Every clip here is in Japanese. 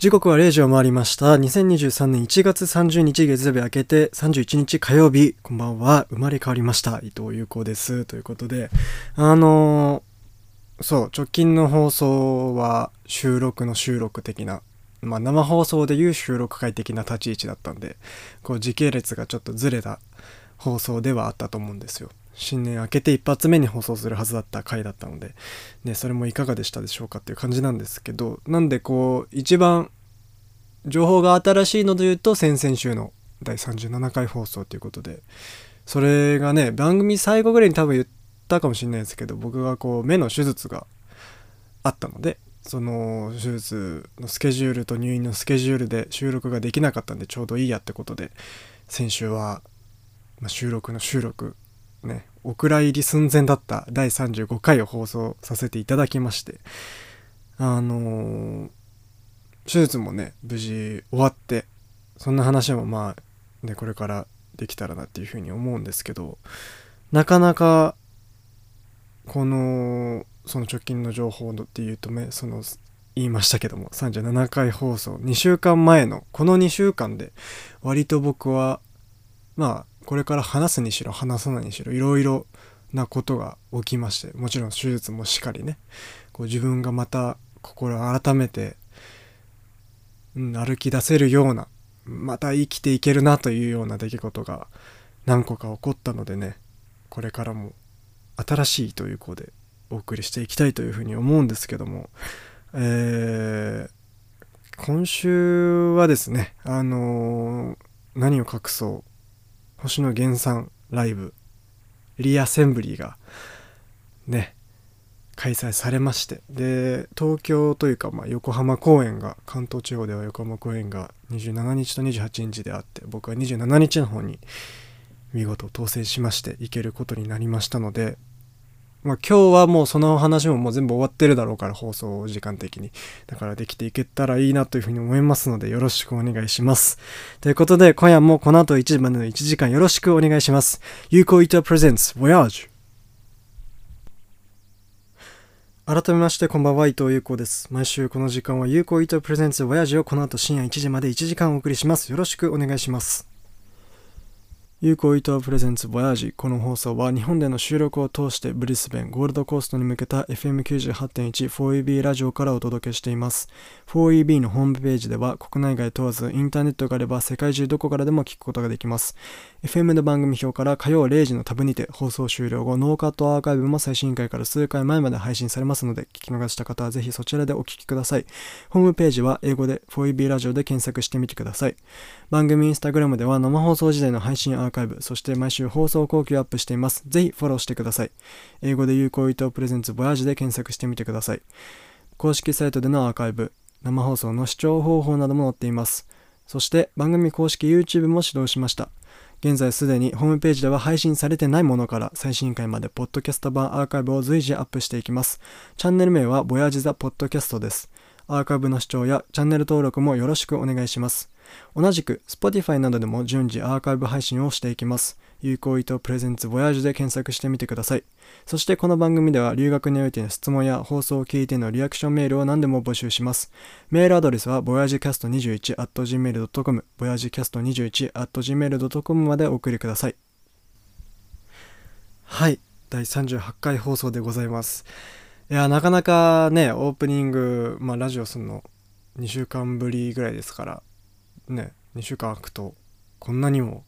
時刻は0時を回りました。2023年1月30日月曜日明けて31日火曜日。こんばんは。生まれ変わりました。伊藤優子です。ということであのーそう直近の放送は収録の収録的なまあ生放送でいう収録会的な立ち位置だったんでこう時系列がちょっとずれた放送ではあったと思うんですよ。新年明けて一発目に放送するはずだった回だったので、ね、それもいかがでしたでしょうかっていう感じなんですけどなんでこう一番情報が新しいので言うと先々週の第37回放送ということでそれがね番組最後ぐらいに多分言ったかもしれないですけど僕がこう目の手術があったのでその手術のスケジュールと入院のスケジュールで収録ができなかったんでちょうどいいやってことで先週は、ま、収録の収録ねお蔵入り寸前だった第35回を放送させていただきましてあのー手術もね無事終わってそんな話もまあねこれからできたらなっていうふうに思うんですけどなかなかこのその直近の情報のっていうとねその言いましたけども37回放送2週間前のこの2週間で割と僕はまあこれから話すにしろ話さないにしろいろいろなことが起きましてもちろん手術もしっかりねこう自分がまた心を改めてうん、歩き出せるようなまた生きていけるなというような出来事が何個か起こったのでねこれからも新しいという子でお送りしていきたいというふうに思うんですけども、えー今週はですねあのー何を隠そう星野源さんライブリアセンブリーがね開催されましてで東京というか、まあ、横浜公演が関東地方では横浜公演が27日と28日であって僕は27日の方に見事当選しまして行けることになりましたので、まあ、今日はもうその話ももう全部終わってるだろうから放送時間的に。だからできていけたらいいなというふうに思いますのでよろしくお願いします。ということで今夜もこの後1時までの1時間よろしくお願いします。有効イトプレゼンツ Voyage 改めましてこんばんは伊藤優子です。毎週この時間は有効伊藤プレゼンツ親父をこの後深夜1時まで1時間お送りします。よろしくお願いします。有効伊藤プレゼンツボヤージこの放送は日本での収録を通してブリスベンゴールドコーストに向けた FM98.14EB ラジオからお届けしています。4EB のホームページでは国内外問わずインターネットがあれば世界中どこからでも聞くことができます。FM の番組表から火曜0時のタブにて放送終了後ノーカットアーカイブも最新回から数回前まで配信されますので聞き逃した方はぜひそちらでお聞きください。ホームページは英語で 4EB ラジオで検索してみてください。番組インスタグラムでは生放送時代の配信アーカイブそして毎週放送後期をアップしています。ぜひフォローしてください。英語で有効伊藤プレゼンツボヤージで検索してみてください。公式サイトでのアーカイブ生放送の視聴方法なども載っています。そして番組公式 YouTube も始動しました。現在すでにホームページでは配信されてないものから最新回までポッドキャスト版アーカイブを随時アップしていきます。チャンネル名はボヤージザポッドキャストです。アーカイブの視聴やチャンネル登録もよろしくお願いします。同じく Spotify などでも順次アーカイブ配信をしていきます。有効意図プレゼンツボヤージュで検索してみてください。そしてこの番組では留学においての質問や放送を聞いてのリアクションメールを何でも募集します。メールアドレスは voyagecast21.gmail.com voyagecast21.gmail.com までお送りください。はい。第38回放送でございます。いやなかなかねオープニング、まあ、ラジオするの2週間ぶりぐらいですから。ね2週間空くとこんなにも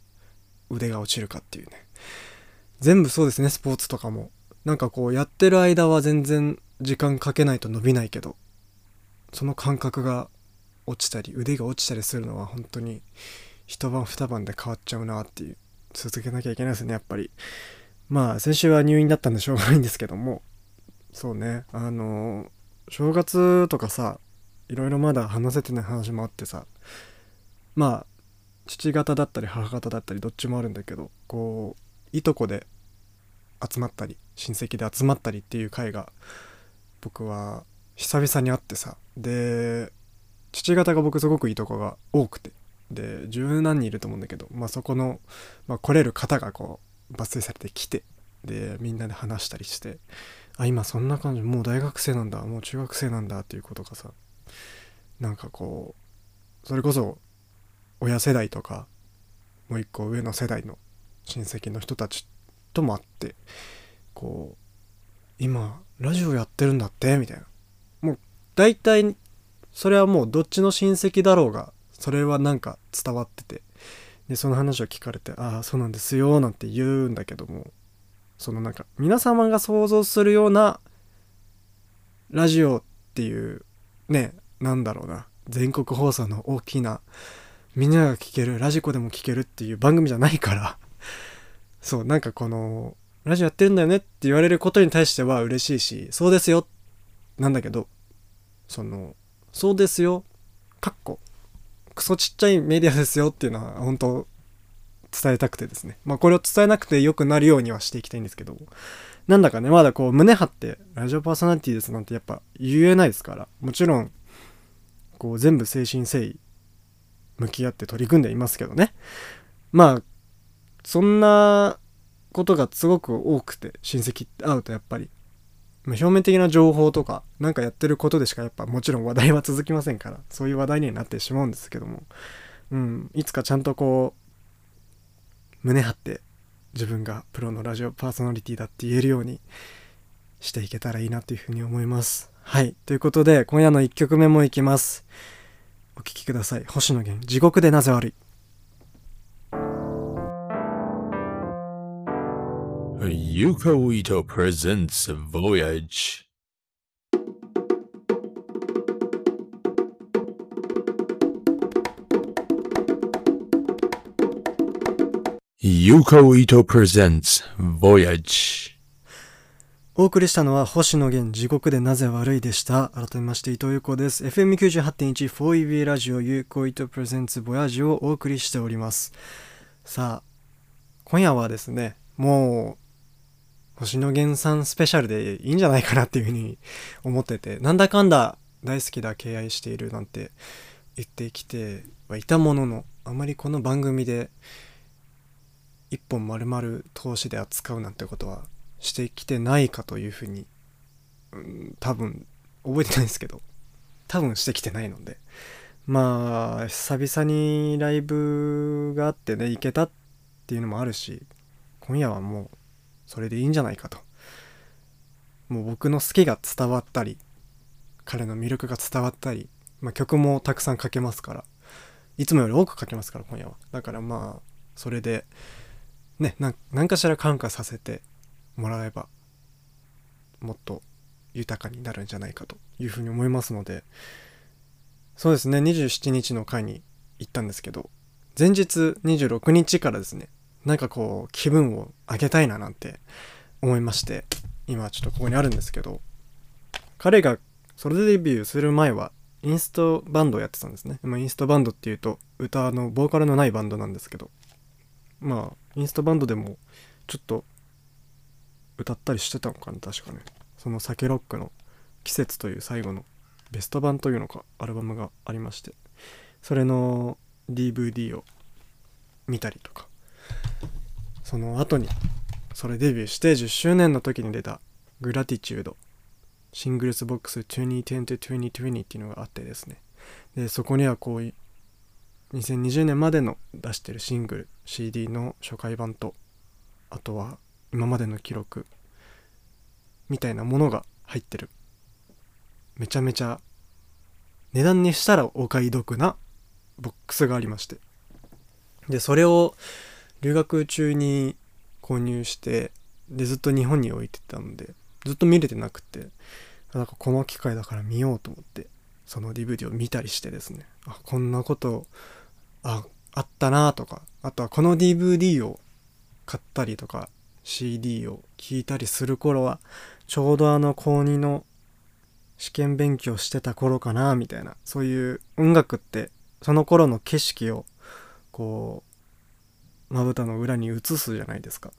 腕が落ちるかっていうね。全部そうですねスポーツとかも。なんかこうやってる間は全然時間かけないと伸びないけどその感覚が落ちたり腕が落ちたりするのは本当に一晩二晩で変わっちゃうなっていう。続けなきゃいけないですねやっぱり。まあ先週は入院だったんでしょうがないんですけども。そうねあの正月とかさいろいろまだ話せてない話もあってさまあ父方だったり母方だったりどっちもあるんだけどこういとこで集まったり親戚で集まったりっていう会が僕は久々にあってさで父方が僕すごくいいとこが多くてで十何人いると思うんだけど、まあ、そこの、まあ、来れる方がこう抜粋されてきてでみんなで話したりしてあ今そんな感じもう大学生なんだもう中学生なんだっていうことがさなんかこうそれこそ親世代とかもう一個上の世代の親戚の人たちとも会ってこう今ラジオやってるんだってみたいな。もう大体それはもうどっちの親戚だろうがそれはなんか伝わってて。でその話を聞かれて「ああそうなんですよ」なんて言うんだけどもそのなんか皆様が想像するようなラジオっていうねなんだろうな全国放送の大きなみんなが聞けるラジコでも聞けるっていう番組じゃないから。そうなんかこのラジオやってるんだよねって言われることに対しては嬉しいしそうですよ。なんだけどそのそうですよ。かっこクソちっちゃいメディアですよっていうのは本当伝えたくてですね。まあこれを伝えなくてよくなるようにはしていきたいんですけど。なんだかねまだこう胸張ってラジオパーソナリティですなんてやっぱ言えないですから。もちろんこう全部誠心誠意向き合って取り組んでいますけどねまあそんなことがすごく多くて親戚って会うとやっぱり表面的な情報とか何かやってることでしかやっぱもちろん話題は続きませんからそういう話題になってしまうんですけども、うん、いつかちゃんとこう胸張って自分がプロのラジオパーソナリティだって言えるようにしていけたらいいなというふうに思います。はい。ということで、今夜の1曲目もいきます。お聴きください。星野源、地獄でなぜ悪い。Yuko Ito presents Voyage. Yuko Ito presents Voyage. お送りしたのは星野源地獄でなぜ悪いでした。改めまして伊藤優子です。FM98.1 4EB ラジオユーコイトプレゼンツボヤージをお送りしております。さあ、今夜はですね、もう星野源さんスペシャルでいいんじゃないかなっていうふうに思ってて、なんだかんだ大好きだ、敬愛しているなんて言ってきてはいたものの、あまりこの番組で一本丸々通しで扱うなんてことはしてきてないかというふうに、うん、多分覚えてないんですけど、多分してきてないので、まあ、久々にライブがあってね、行けたっていうのもあるし、今夜はもうそれでいいんじゃないかと。もう僕の好きが伝わったり彼の魅力が伝わったり、まあ、曲もたくさん書けますからいつもより多く書けますから今夜は。だからまあそれでね何かしら感化させてもらえばもっと豊かになるんじゃないかというふうに思いますのでそうですね27日の回に行ったんですけど前日26日からですねなんかこう気分を上げたいななんて思いまして今ちょっとここにあるんですけど彼がソロデビューする前はインストバンドをやってたんですね、ま、インストバンドっていうと歌のボーカルのないバンドなんですけどまあインストバンドでもちょっと歌ったりしてたのかな確かね。その酒ロックの「季節」という最後のベスト版というのかアルバムがありましてそれの DVD を見たりとかその後にそれデビューして10周年の時に出た Gratitude Singles Box 2010 to 2020っていうのがあってですね。でそこにはこういう2020年までの出してるシングル CD の初回版とあとは今までの記録みたいなものが入ってる。めちゃめちゃ値段にしたらお買い得なボックスがありまして。でそれを留学中に購入してでずっと日本に置いてたのでずっと見れてなくてなんかこの機会だから見ようと思ってその DVD を見たりしてですね。あこんなことああったなとかあとはこの DVD を買ったりとか CD を聴いたりする頃はちょうどあの高2の試験勉強してた頃かなみたいなそういう音楽ってその頃の景色をこうまぶたの裏に映すじゃないですか。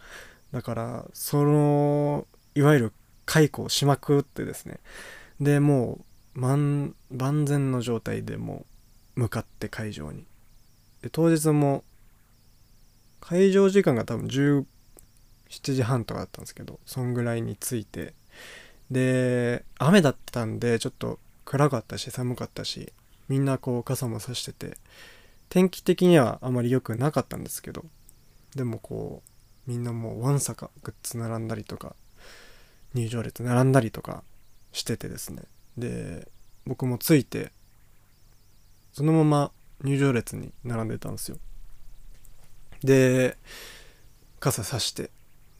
だからそのいわゆる解雇をしまくってですね。でもう万全の状態でもう向かって会場に。で当日も会場時間が多分7時半とかだったんですけどそんぐらいに着いて。で雨だったんでちょっと暗かったし寒かったしみんなこう傘も差してて天気的にはあまり良くなかったんですけどでもこうみんなもうわんさかグッズ並んだりとか入場列並んだりとかしててですね。で僕もついてそのまま入場列に並んでたんですよ。で傘さして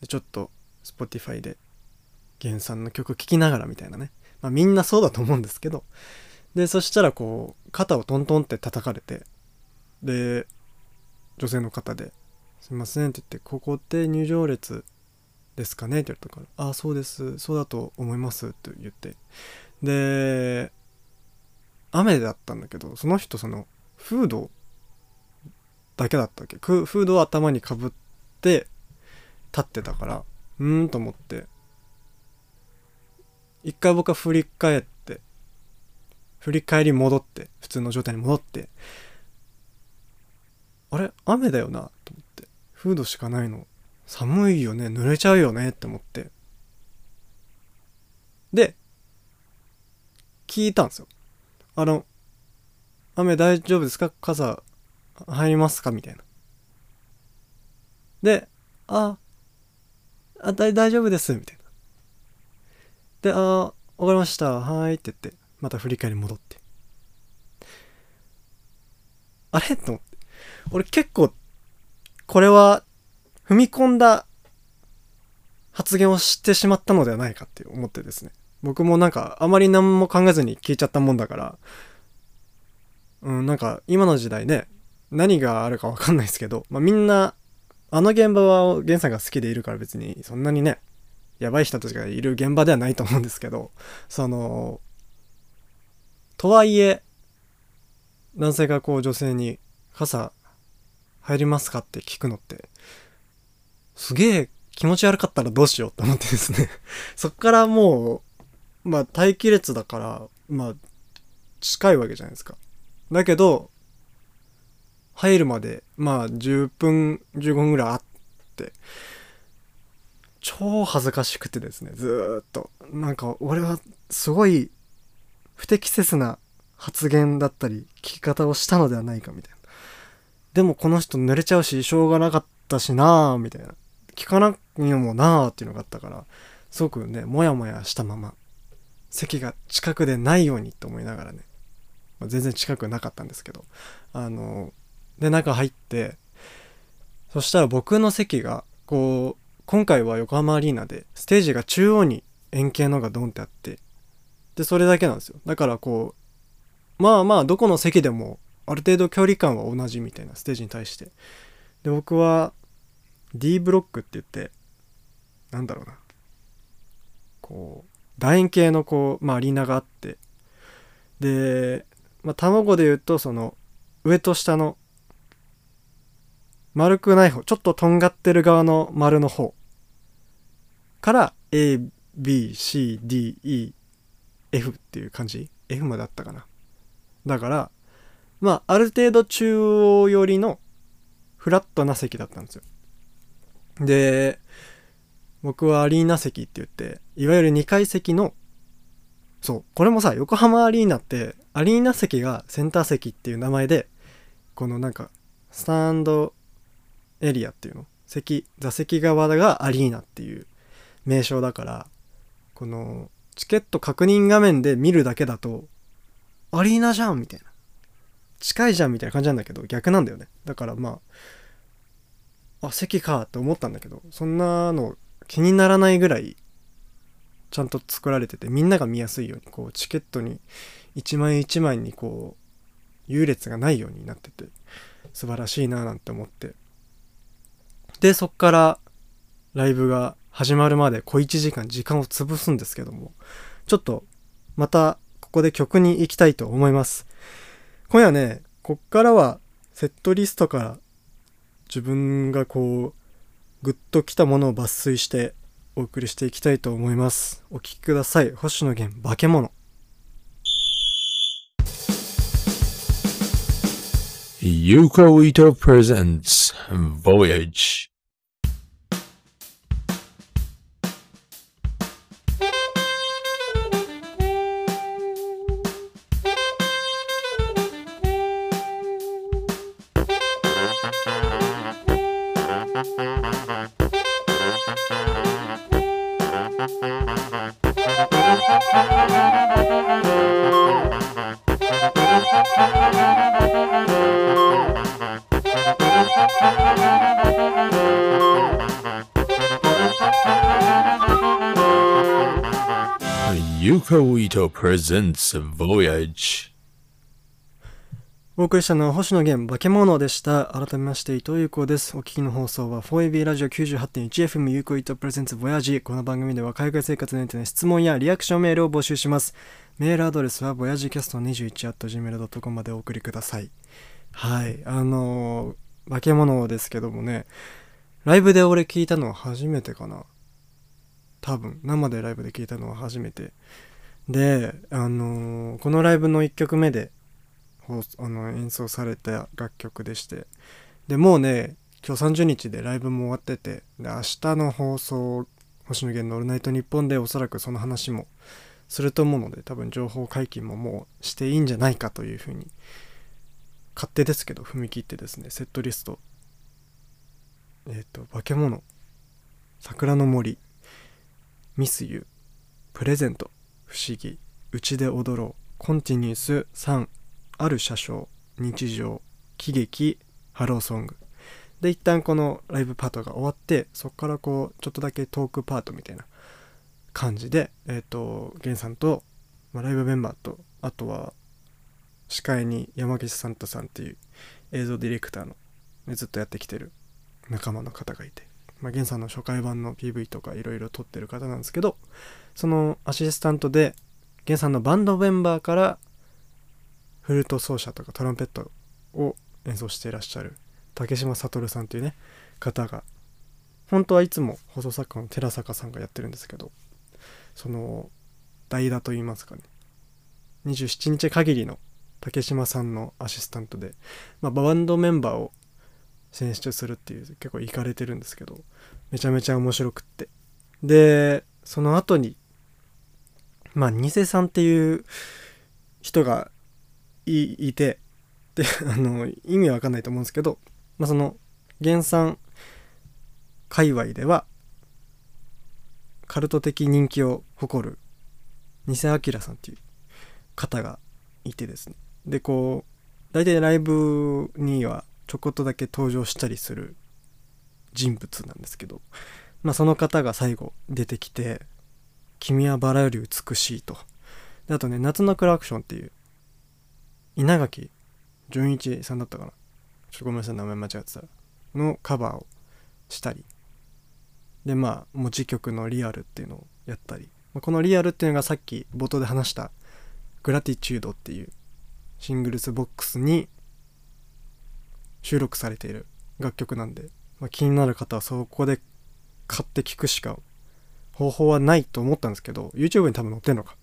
でちょっと Spotify で原産の曲聴きながらみたいなね、まあ、みんなそうだと思うんですけど。でそしたらこう肩をトントンって叩かれて。で女性の方で「すいません」って言って「ここって入場列ですかね?」って言われたから「ああそうです。そうだと思います」って言って。で雨だったんだけどその人そのフードだけだったっけ。フードを頭にかぶって立ってたからうーんと思って。一回僕は振り返って振り返り戻って普通の状態に戻ってあれ雨だよなと思ってフードしかないの。寒いよね濡れちゃうよねって思って。で聞いたんですよ。あの雨大丈夫ですか？傘入りますか？みたいな。でああ大大丈夫ですみたいな。でああわかりました。はーいって言ってまた振り返り戻って。あれ？と思って。俺結構これは踏み込んだ発言をしてしまったのではないかって思ってですね。僕もなんかあまり何も考えずに聞いちゃったもんだから。うんなんか今の時代ね何があるかわかんないですけど、まあ、みんなあの現場は源さんが好きでいるから別にそんなにねやばい人たちがいる現場ではないと思うんですけどそのとはいえ男性がこう女性に「傘入りますか?」って聞くのってすげえ気持ち悪かったらどうしようって思ってですね そっからもうまあ待機列だからまあ近いわけじゃないですかだけど入るまでまあ10分15分ぐらいあって超恥ずかしくてですねずーっと。なんか俺はすごい不適切な発言だったり聞き方をしたのではないかみたいな。でもこの人濡れちゃうししょうがなかったしなあみたいな。聞かなくにもなあっていうのがあったからすごくねモヤモヤしたまま席が近くでないようにって思いながらね、まあ、全然近くなかったんですけどあので中入ってそしたら僕の席がこう今回は横浜アリーナでステージが中央に円形のがドンってあってでそれだけなんですよ。だからこうまあまあどこの席でもある程度距離感は同じみたいなステージに対して。で僕は D ブロックって言ってなんだろうな。こう楕円形のこう、まあ、アリーナがあって。で、まあ、卵で言うとその上と下の丸くない方ちょっととんがってる側の丸の方。から ABCDEF っていう感じ。F まであったかな。だからまあある程度中央寄りのフラットな席だったんですよ。で僕はアリーナ席って言っていわゆる2階席のそうこれもさ横浜アリーナってアリーナ席がセンター席っていう名前でこのなんかスタンドエリアっていうの？席座席側がアリーナっていう名称だからこのチケット確認画面で見るだけだとアリーナじゃんみたいな。近いじゃんみたいな感じなんだけど逆なんだよね。だからまああ席かって思ったんだけどそんなの気にならないぐらいちゃんと作られててみんなが見やすいようにこうチケットに一枚一枚にこう優劣がないようになってて素晴らしいななんて思って。でそっからライブが始まるまで小1時間時間を潰すんですけどもちょっとまたここで曲に行きたいと思います。今夜ねこっからはセットリストから自分がこうグッときたものを抜粋してお送りしていきたいと思います。お聴きください。星野源化け物。Yuko Ito presents Voyage.「Koito presents Voyage. お送りしたのは星野源化け物でした。改めまして伊藤優子です。お聞きの放送は 4AB ラジオ 98.1FM 優子伊藤プレゼンツボヤージこの番組では海外生活にての質問やリアクションメールを募集します。メールアドレスはボヤジキャスト21 at gmail.com までお送りください。はい。あのー、化け物ですけどもね、ライブで俺聞いたのは初めてかな。多分、生でライブで聞いたのは初めて。で、あのーこのライブの1曲目であの演奏された楽曲でして。でもうね今日30日でライブも終わっててで明日の放送星野源の「オールナイトニッポン」でおそらくその話もすると思うので多分情報解禁ももうしていいんじゃないかというふうに勝手ですけど踏み切ってですねセットリストえっ、と「化け物」「桜の森」「ミスユ」「プレゼント」「不思議」「うちで踊ろう」「コンティニュース」「3」ある車掌。日常。喜劇。ハローソング。で一旦このライブパートが終わってそこからこうちょっとだけトークパートみたいな。感じでえっ、と源さんと、まあ、ライブメンバーとあとは司会に山岸サンタさんっていう映像ディレクターのねずっとやってきてる仲間の方がいて、まあ、源さんの初回版の PV とかいろいろ撮ってる方なんですけどそのアシスタントで源さんのバンドメンバーからフルート奏者とかトランペットを演奏していらっしゃる竹島悟さんというね方が本当はいつも放送作家の寺坂さんがやってるんですけどその代打といいますかね27日限りの竹島さんのアシスタントで、まあ、バンドメンバーを選出するっていう結構行かれてるんですけどめちゃめちゃ面白くって。でその後にまあニセさんっていう人がいいてで あの意味わかんないと思うんですけど、まあ、その原産界隈ではカルト的人気を誇る偽明さんっていう方がいてですね。でこう大体ライブにはちょこっとだけ登場したりする人物なんですけど、まあ、その方が最後出てきて「君はバラより美しいと」であとね「夏のクラクション」っていう稲垣純一さんだったかな。ちょっとごめんなさい名前間違ってた。らのカバーをしたり。でまあ持ち曲のリアルっていうのをやったり。まこのリアルっていうのがさっき冒頭で話したグラティチュードっていうシングルスボックスに収録されている楽曲なんで、まあ、気になる方はそこで買って聴くしか方法はないと思ったんですけど YouTube に多分載ってんのか。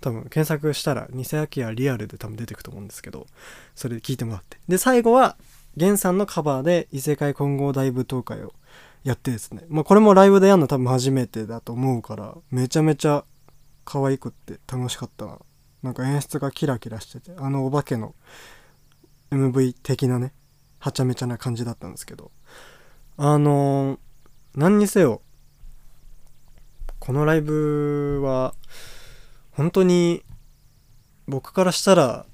多分検索したら偽アキラリアルで多分出てくと思うんですけどそれで聞いてもらって。で最後は源さんのカバーで異世界混合大舞踏会をやってですね。まあこれもライブでやるの多分初めてだと思うからめちゃめちゃ可愛くって楽しかったな。なんか演出がキラキラしててあのお化けの MV 的なねはちゃめちゃな感じだったんですけど。あのー何にせよこのライブは本当に僕からしたら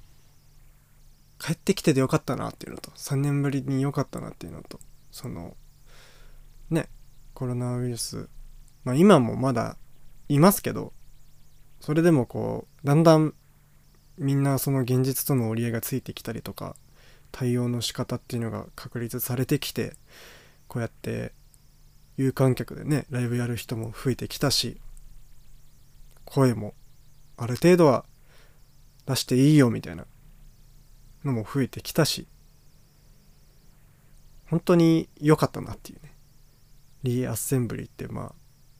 帰ってきててよかったなっていうのと3年ぶりによかったなっていうのとそのねコロナウイルスまあ今もまだいますけどそれでもこうだんだんみんなその現実との折り合いがついてきたりとか対応の仕方っていうのが確立されてきてこうやって有観客でねライブやる人も増えてきたし声もある程度は出していいよみたいなのも増えてきたし本当に良かったなっていうね。リーアッセンブリーってまあ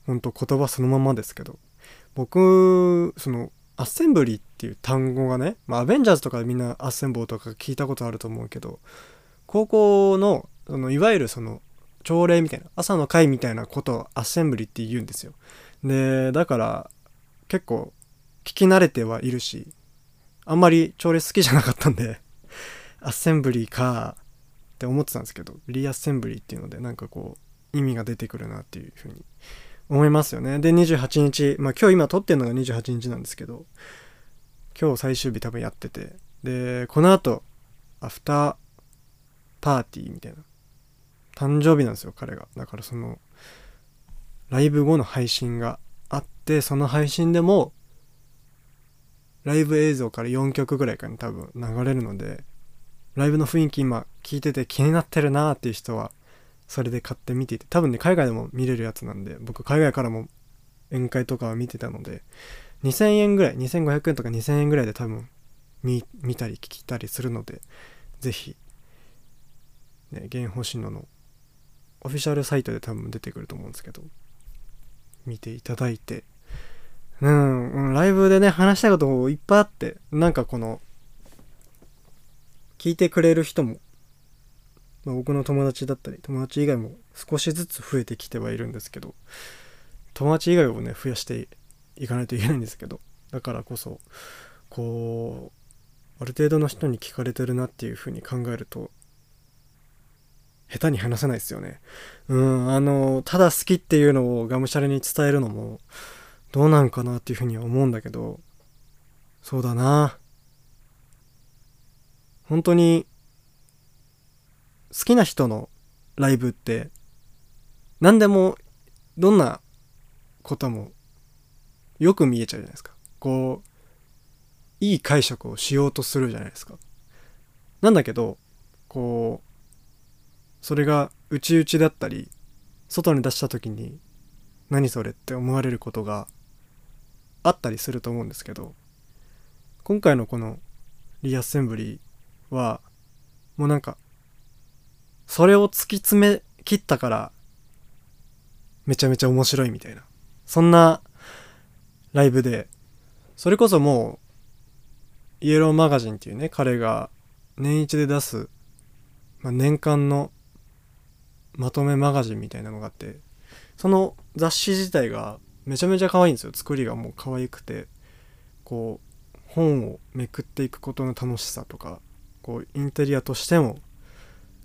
本当言葉そのままですけど僕そのアッセンブリーってていう単語がね、まあ、アベンジャーズとかみんなアッセンボーとか聞いたことあると思うけど高校のそのいわゆるその朝礼みたいな朝の会みたいなことをアッセンブリって言うんですよ。でだから結構聞き慣れてはいるしあんまり朝礼好きじゃなかったんで アッセンブリーかって思ってたんですけどリアッセンブリーっていうのでなんかこう意味が出てくるなっていうふうに思いますよね。で28日まあ今日今撮ってるのが28日なんですけど今日最終日多分やってて。でこの後アフターパーティーみたいな。誕生日なんですよ彼が。だからそのライブ後の配信があってその配信でもライブ映像から4曲ぐらいかに多分流れるのでライブの雰囲気今聞いてて気になってるなーっていう人はそれで買って見ていて多分ね海外でも見れるやつなんで僕海外からも宴会とかは見てたので2000円ぐらい2500円とか2000円ぐらいで多分見見たり聞いたりするのでぜひね原星野のオフィシャルサイトで多分出てくると思うんですけど見ていただいて。うん、うんライブでね話したいこといっぱいあってなんかこの聞いてくれる人も、まあ、僕の友達だったり友達以外も少しずつ増えてきてはいるんですけど友達以外をね増やしていかないといけないんですけどだからこそこうある程度の人に聞かれてるなっていうふうに考えると下手に話せないですよね。うんあのただ好きっていうのをがむしゃらに伝えるのもどうなんかなっていうふうには思うんだけどそうだな。本当に好きな人のライブって何でもどんなこともよく見えちゃうじゃないですか。こういい解釈をしようとするじゃないですか。なんだけどこうそれが内々だったり外に出した時に何それって思われることがあったりすると思うんですけど今回のこのリアッセンブリーはもうなんかそれを突き詰め切ったからめちゃめちゃ面白いみたいなそんなライブで。それこそもうイエローマガジンっていうね彼が年一で出す、まあ、年間のまとめマガジンみたいなのがあってその雑誌自体がめちゃめちゃ可愛いんですよ。作りがもう可愛くてこう本をめくっていくことの楽しさとかこうインテリアとしても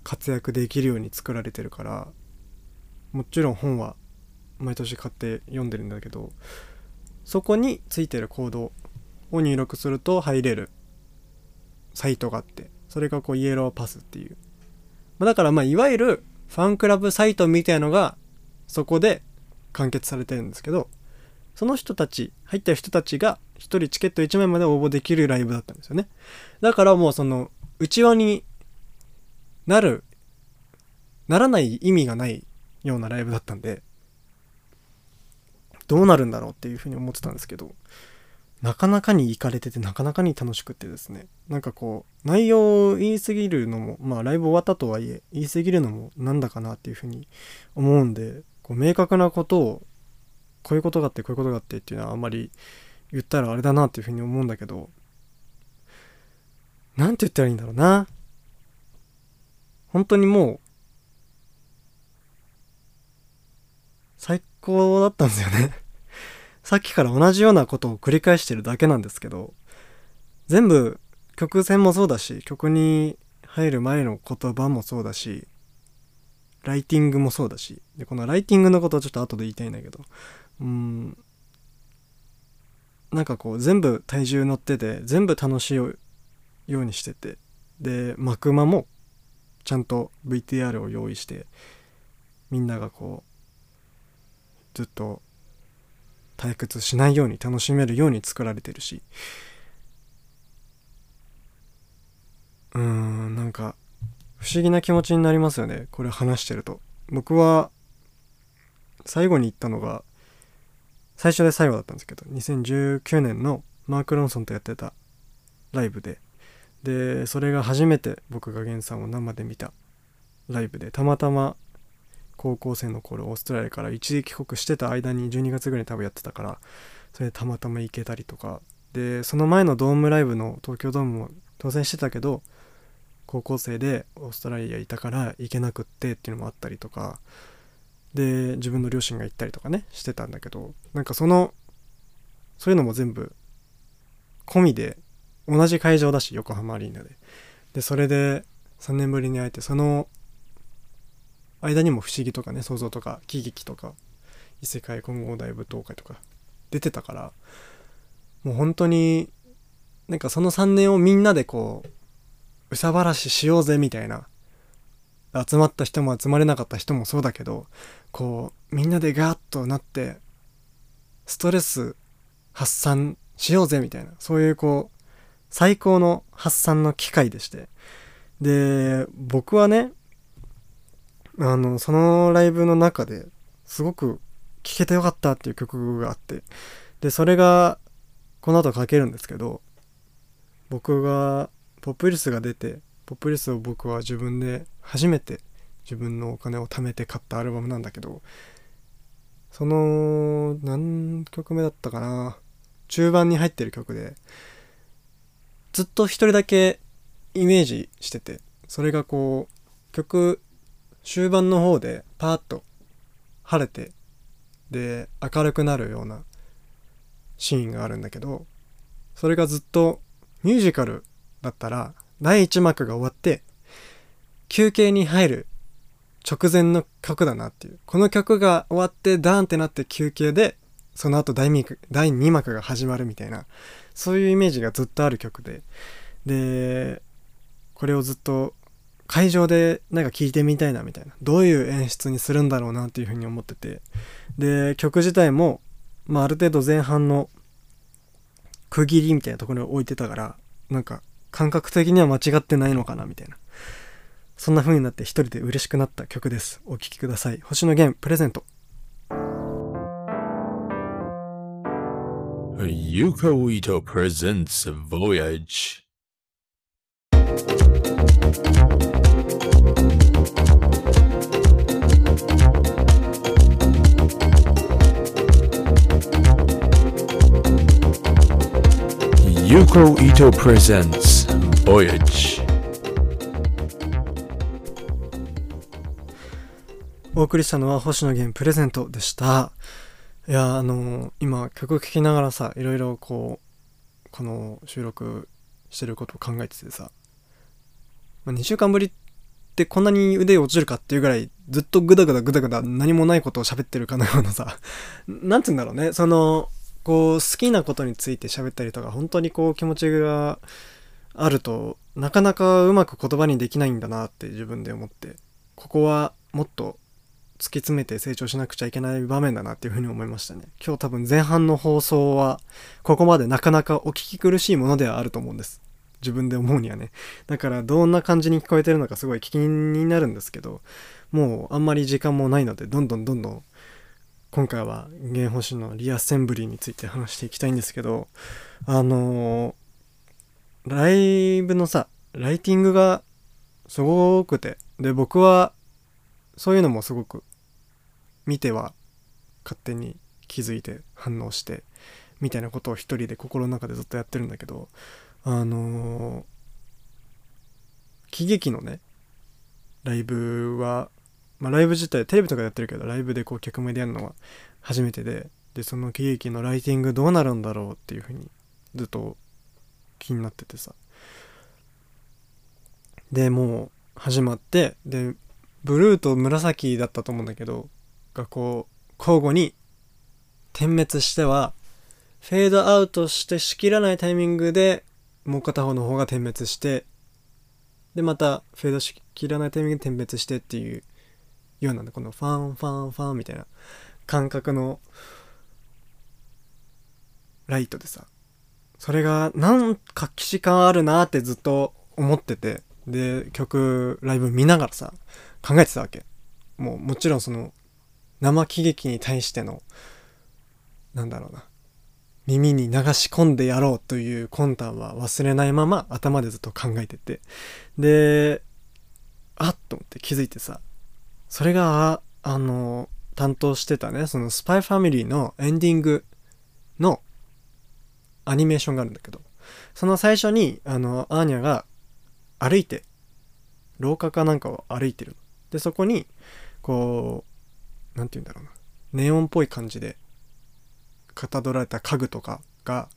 活躍できるように作られてるからもちろん本は毎年買って読んでるんだけどそこについてるコードを入力すると入れるサイトがあってそれがこうイエローパスっていう。まだからまあいわゆるファンクラブサイトみたいのがそこで完結されてるんですけどその人たち入った人たちが1人チケット1枚まで応募できるライブだったんですよね。だからもうその内輪になるならない意味がないようなライブだったんでどうなるんだろうっていうふうに思ってたんですけどなかなかに行かれててなかなかに楽しくてですね。なんかこう内容を言い過ぎるのもまあライブ終わったとはいえ言い過ぎるのもなんだかなっていうふうに思うんでこう明確なことをこういうことがあってこういうことがあってっていうのはあんまり言ったらあれだなっていうふうに思うんだけどなんて言ったらいいんだろうな。本当にもううだったんですよね。さっきから同じようなことを繰り返してるだけなんですけど全部曲線もそうだし曲に入る前の言葉もそうだしライティングもそうだしでこのライティングのことはちょっと後で言いたいんだけどうんなんかこう全部体重乗ってて全部楽しいようにしててで幕間もちゃんと VTR を用意してみんながこうずっと退屈しないように楽しめるように作られてるし。うーんなんか不思議な気持ちになりますよねこれ話してると。僕は最後に行ったのが最初で最後だったんですけど2019年のマーク・ロンソンとやってたライブで。でそれが初めて僕が源さんを生で見たライブでたまたま高校生の頃オーストラリアから一時帰国してた間に12月ぐらいに多分やってたからそれでたまたま行けたりとか。でその前のドームライブの東京ドームも当選してたけど高校生でオーストラリアいたから行けなくってっていうのもあったりとか。で自分の両親が行ったりとかねしてたんだけど。なんかそのそういうのも全部込みで同じ会場だし横浜アリーナで。でそれで3年ぶりに会えてその間にも不思議とかね想像とか喜劇とか異世界混合大舞踏会とか出てたからもう本当になんかその3年をみんなでこう憂さ晴らししようぜみたいな集まった人も集まれなかった人もそうだけどこうみんなでガーッとなってストレス発散しようぜみたいな、そういうこう、最高の発散の機会でして。で、僕はね、あの、そのライブの中ですごく聴けてよかったっていう曲があって、で、それが、この後かけるんですけど、僕が、ポップリスが出て、ポップリスを僕は自分で初めて自分のお金を貯めて買ったアルバムなんだけど、その、何曲目だったかな中盤に入ってる曲で、ずっと一人だけイメージしてて、それがこう、曲、終盤の方でパーッと晴れて、で、明るくなるようなシーンがあるんだけど、それがずっとミュージカルだったら、第1幕が終わって、休憩に入る直前の曲だなっていう。この曲が終わってダーンってなって休憩で、その後第 2, 第2幕が始まるみたいな、そういうイメージがずっとある曲で。で、これをずっと会場でなんか聴いてみたいなみたいな。どういう演出にするんだろうなっていうふうに思ってて。で、曲自体も、まあある程度前半の区切りみたいなところに置いてたから、なんか感覚的には間違ってないのかなみたいな。そんな風になって一人で嬉しくなった曲です。お聴きください。星野源プレゼント。Yuko Ito presents Voyage. Yuko Ito presents Voyage. お送りしたのは星野源プレゼントでした。いや、あの今曲聴きながらさ、いろいろこう、この収録してることを考えててさ、まあ、2週間ぶりってこんなに腕落ちるかっていうぐらい、ずっとグダグダグダグダ何もないことを喋ってるかのようなさ、なんつうんだろうね、その、こう、好きなことについて喋ったりとか、本当にこう気持ちがあると、なかなかうまく言葉にできないんだなって自分で思って、ここはもっと突き詰めて成長しなくちゃいけない場面だなっていうふうに思いましたね。今日多分前半の放送は、ここまでなかなかお聞き苦しいものではあると思うんです。自分で思うにはね。だからどんな感じに聞こえてるのかすごい気になるんですけど、もうあんまり時間もないので、どんどんどんどん今回は原星のリアセンブリーについて話していきたいんですけど、あのー、ライブのさ、ライティングがすごくて、で、僕はそういうのもすごく見ては勝手に気づいて反応してみたいなことを一人で心の中でずっとやってるんだけどあのー、喜劇のねライブは、まあ、ライブ自体テレビとかやってるけどライブでこう客目でやるのは初めてででその喜劇のライティングどうなるんだろうっていうふうにずっと気になっててさ。でもう始まってでブルーと紫だったと思うんだけどがこう交互に点滅してはフェードアウトしてしきらないタイミングでもう片方の方が点滅してでまたフェードしきらないタイミングで点滅してっていうようなこのファンファンファンみたいな感覚のライトでさそれがなんか既視感あるなってずっと思っててで曲ライブ見ながらさ考えてたわけ。もうもちろんその生喜劇に対してのなんだろうな耳に流し込んでやろうという魂胆は忘れないまま頭でずっと考えてて。であっと思って気づいてさそれがあの担当してたねそのスパイファミリーのエンディングのアニメーションがあるんだけどその最初にあのアーニャが歩いて廊下かなんかを歩いてるでそこにこう何て言うんだろうな。ネオンっぽい感じでかたどられた家具とかが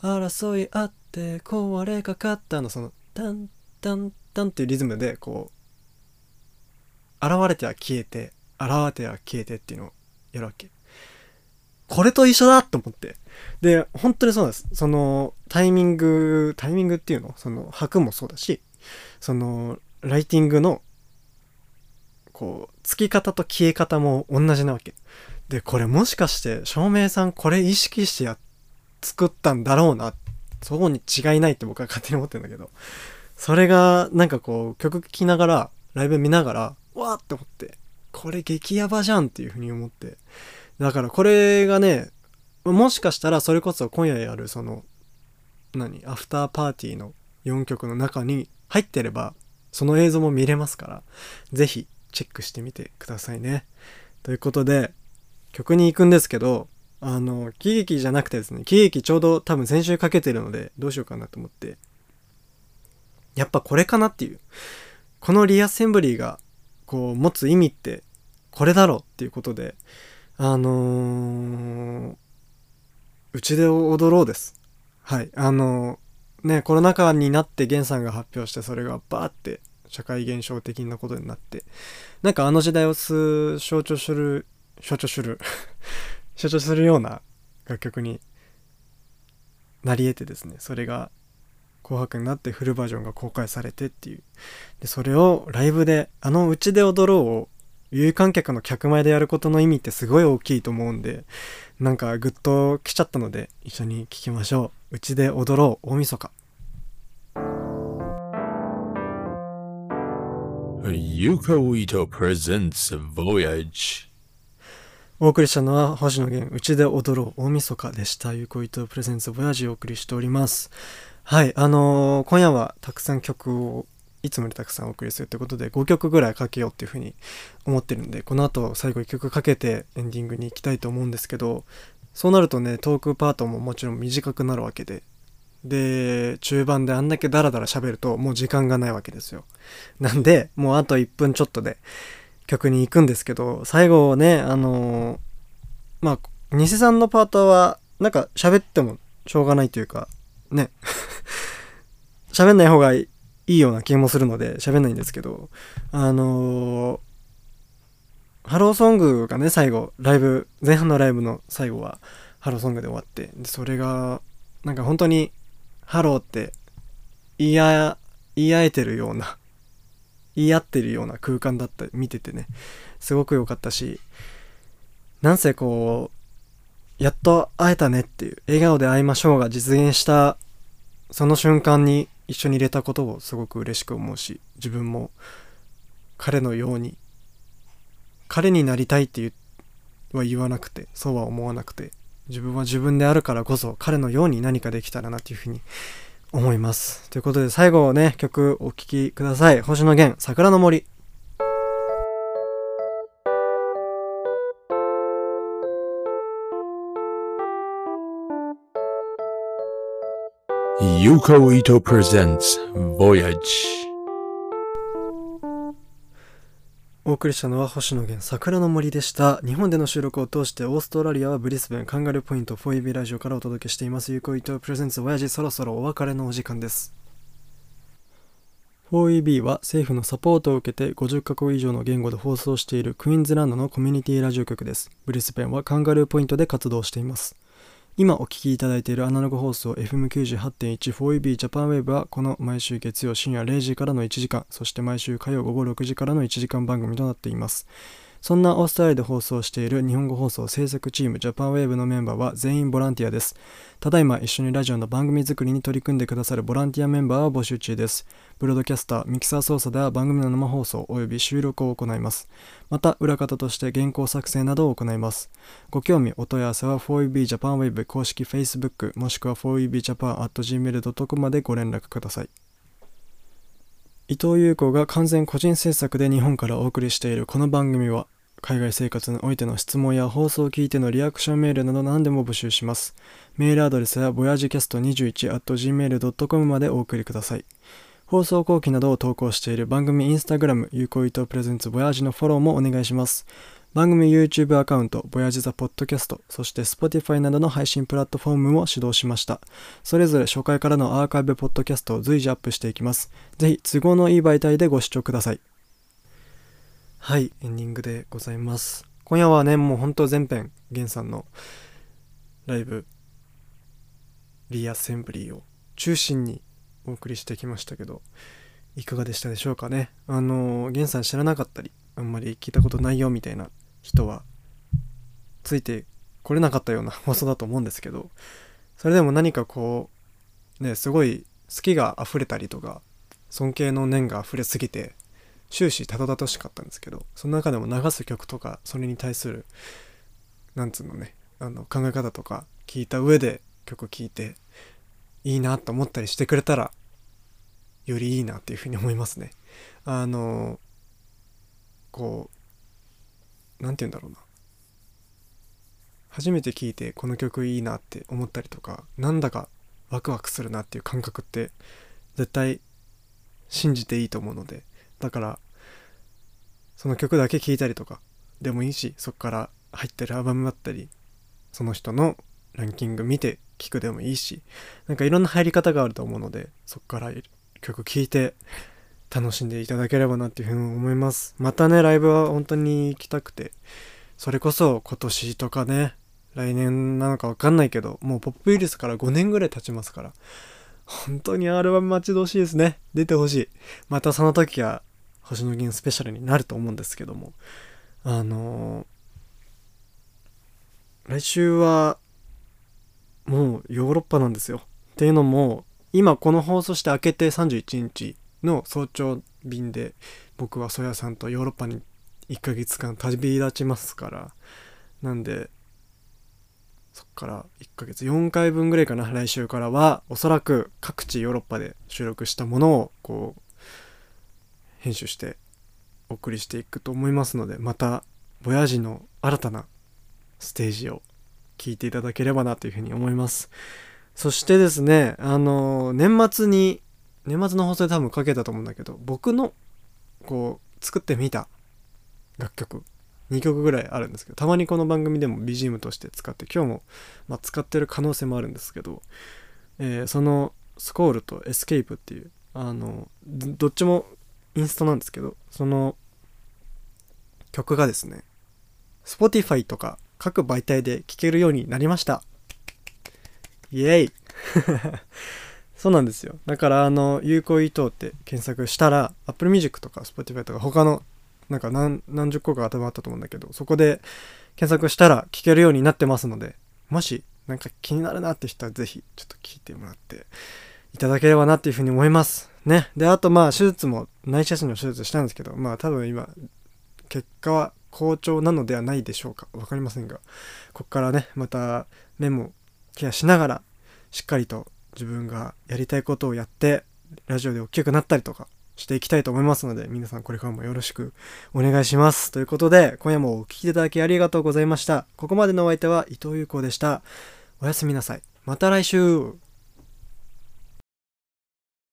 争いあって壊れかかったの。そのタンタンタンっていうリズムでこう現れては消えて現れては消えてっていうのをやるわけ。これと一緒だと思って。で本当にそうなんです。そのタイミングタイミングっていうの？その拍もそうだしそのライティングのこうつき方と消え方も同じなわけ。でこれもしかして照明さんこれ意識してや作ったんだろうな？そうに違いないって僕は勝手に思ってるんだけど。それが、なんかこう、曲聴きながら、ライブ見ながら、わーって思って、これ激ヤバじゃんっていう風に思って。だからこれがね、もしかしたらそれこそ今夜やるその、何、アフターパーティーの4曲の中に入ってれば、その映像も見れますから、ぜひチェックしてみてくださいね。ということで、曲に行くんですけど、あの、喜劇じゃなくてですね、喜劇ちょうど多分先週かけてるので、どうしようかなと思って、やっぱこれかなっていう。このリアセンブリーが、こう、持つ意味って、これだろうっていうことで、あのー、うちで踊ろうです。はい。あのーね、コロナ禍になってゲンさんが発表して、それがバーって社会現象的なことになって、なんかあの時代を象徴する、象徴する、象徴するような楽曲になり得てですね、それが紅白になってフルバージョンが公開されてっていう。で、それをライブで、あのうちで踊ろうを有観客の客前でやることの意味ってすごい大きいと思うんで、なんかグッと来ちゃったので一緒に聴きましょう。うちで踊ろう大晦日。Yuko presents Voyage. お送りしたのは星野源うちで踊ろう大晦日でした。ゆこいとプレゼンツボヤージをお送りしております。はい、あのー今夜はたくさん曲をいつもよりたくさんお送りするということで5曲ぐらいかけようっていうふうに思ってるんでこの後最後1曲かけてエンディングに行きたいと思うんですけどそうなるとねトークパートももちろん短くなるわけでで中盤であんだけダラダラ喋るともう時間がないわけですよ。なんでもうあと1分ちょっとで曲に行くんですけど最後ねあのーまあ偽さんのパートはなんか喋ってもしょうがないというかね。喋んない方がいいような気もするので喋んないんですけどあのーハローソングがね最後ライブ前半のライブの最後はハローソングで終わってそれがなんか本当にハローって言いあ言い合えてるような言い合ってるような空間だった見ててね。すごく良かったしなんせこうやっと会えたねっていう笑顔で会いましょうが実現したその瞬間に一緒にいれたことをすごく嬉しく思うし自分も彼のように彼になりたいって言は言わなくてそうは思わなくて自分は自分であるからこそ彼のように何かできたらなっていうふうに思います。ということで最後ね曲お聴きください。星野源桜の森。Yuko Ito presents Voyage. お送りしたのは星野源桜の森でした。日本での収録を通してオーストラリアはブリスベンカンガルーポイント 4EB ラジオからお届けしています。有効伊藤プレゼンツ親父そろそろお別れのお時間です。4EB は政府のサポートを受けて50カ国以上の言語で放送しているクイーンズランドのコミュニティラジオ局です。ブリスベンはカンガルーポイントで活動しています。今お聞きいただいているアナログ放送 FM98.14EB ジャパンウェーブはこの毎週月曜深夜0時からの1時間そして毎週火曜午後6時からの1時間番組となっています。そんなオーストラリアで放送している日本語放送制作チームジャパンウェーブのメンバーは全員ボランティアです。ただいま一緒にラジオの番組作りに取り組んでくださるボランティアメンバーを募集中です。ブロードキャスターミキサー操作では番組の生放送および収録を行います。また裏方として原稿作成などを行います。ご興味お問い合わせは 4EB ジャパンウェーブ公式 Facebook もしくは 4EBJapan.gmail.com までご連絡ください。伊藤優子が完全個人制作で日本からお送りしているこの番組は海外生活においての質問や放送を聞いてのリアクションメールなど何でも募集します。メールアドレスは voyagecast21.gmail.com までお送りください。放送後期などを投稿している番組インスタグラム、有効伊藤プレゼンツボヤージのフォローもお願いします。番組 YouTube アカウント、ボヤジザポッドキャスト、そして Spotify などの配信プラットフォームも始動しました。それぞれ初回からのアーカイブポッドキャストを随時アップしていきます。ぜひ都合のいい媒体でご視聴ください。はい、エンディングでございます。今夜はね、もうほんと全編、ゲンさんのライブ、リアセンブリーを中心にお送りしてきましたけど、いかがでしたでしょうかね。あの、ゲンさん知らなかったり、あんまり聞いたことないよみたいな人は、ついてこれなかったような放送だと思うんですけど、それでも何かこうねすごい好きが溢れたりとか尊敬の念が溢れすぎて終始たどたどしかったんですけどその中でも流す曲とかそれに対するなんつうのねあの考え方とか聞いた上で曲聴いていいなと思ったりしてくれたらよりいいなっていうふうに思いますね。あのこう何て言うんだろうな。初めて聴いてこの曲いいなって思ったりとかなんだかワクワクするなっていう感覚って絶対信じていいと思うのでだからその曲だけ聴いたりとかでもいいしそこから入ってるアルバムだったりその人のランキング見て聴くでもいいしなんかいろんな入り方があると思うのでそこから曲聴いて楽しんでいただければなっていうふうに思います。またねライブは本当に行きたくて。それこそ今年とかね来年なのか分かんないけどもうポップウイルスから5年ぐらい経ちますから。本当にアルバム待ち遠しいですね。出てほしい。またその時は星野源スペシャルになると思うんですけども。あのー、来週はもうヨーロッパなんですよ。っていうのも今この放送して明けて31日の早朝便で僕はソヤさんとヨーロッパに1ヶ月間旅立ちますからなんでそっから1ヶ月4回分ぐらいかな来週からはおそらく各地ヨーロッパで収録したものをこう編集してお送りしていくと思いますのでまたボヤージの新たなステージを聞いていただければなというふうに思います。そしてですねあの年末に年末の放送で多分かけたと思うんだけど僕のこう作ってみた楽曲2曲ぐらいあるんですけどたまにこの番組でも BGM として使って今日も、まあ、使ってる可能性もあるんですけど、えー、そのスコールとエスケープっていうあのどっちもインストなんですけどその曲がですね Spotify とか各媒体で聴けるようになりました。イエイ。そうなんですよ。だからあの有効伊藤って検索したら Apple Music とか Spotify とか他のなんか何何十個か頭あったと思うんだけどそこで検索したら聞けるようになってますのでもしなんか気になるなって人は是非ちょっと聞いてもらっていただければなっていうふうに思います。ね。であとまあ手術も内斜視の手術したんですけどまあ多分今結果は好調なのではないでしょうか。分かりませんがこっからねまた目もケアしながらしっかりと自分がやりたいことをやってラジオで大きくなったりとかしていきたいと思いますので、皆さんこれからもよろしくお願いします。ということで、今夜もお聴きいただきありがとうございました。ここまでのお相手は伊藤優子でした。おやすみなさい。また来週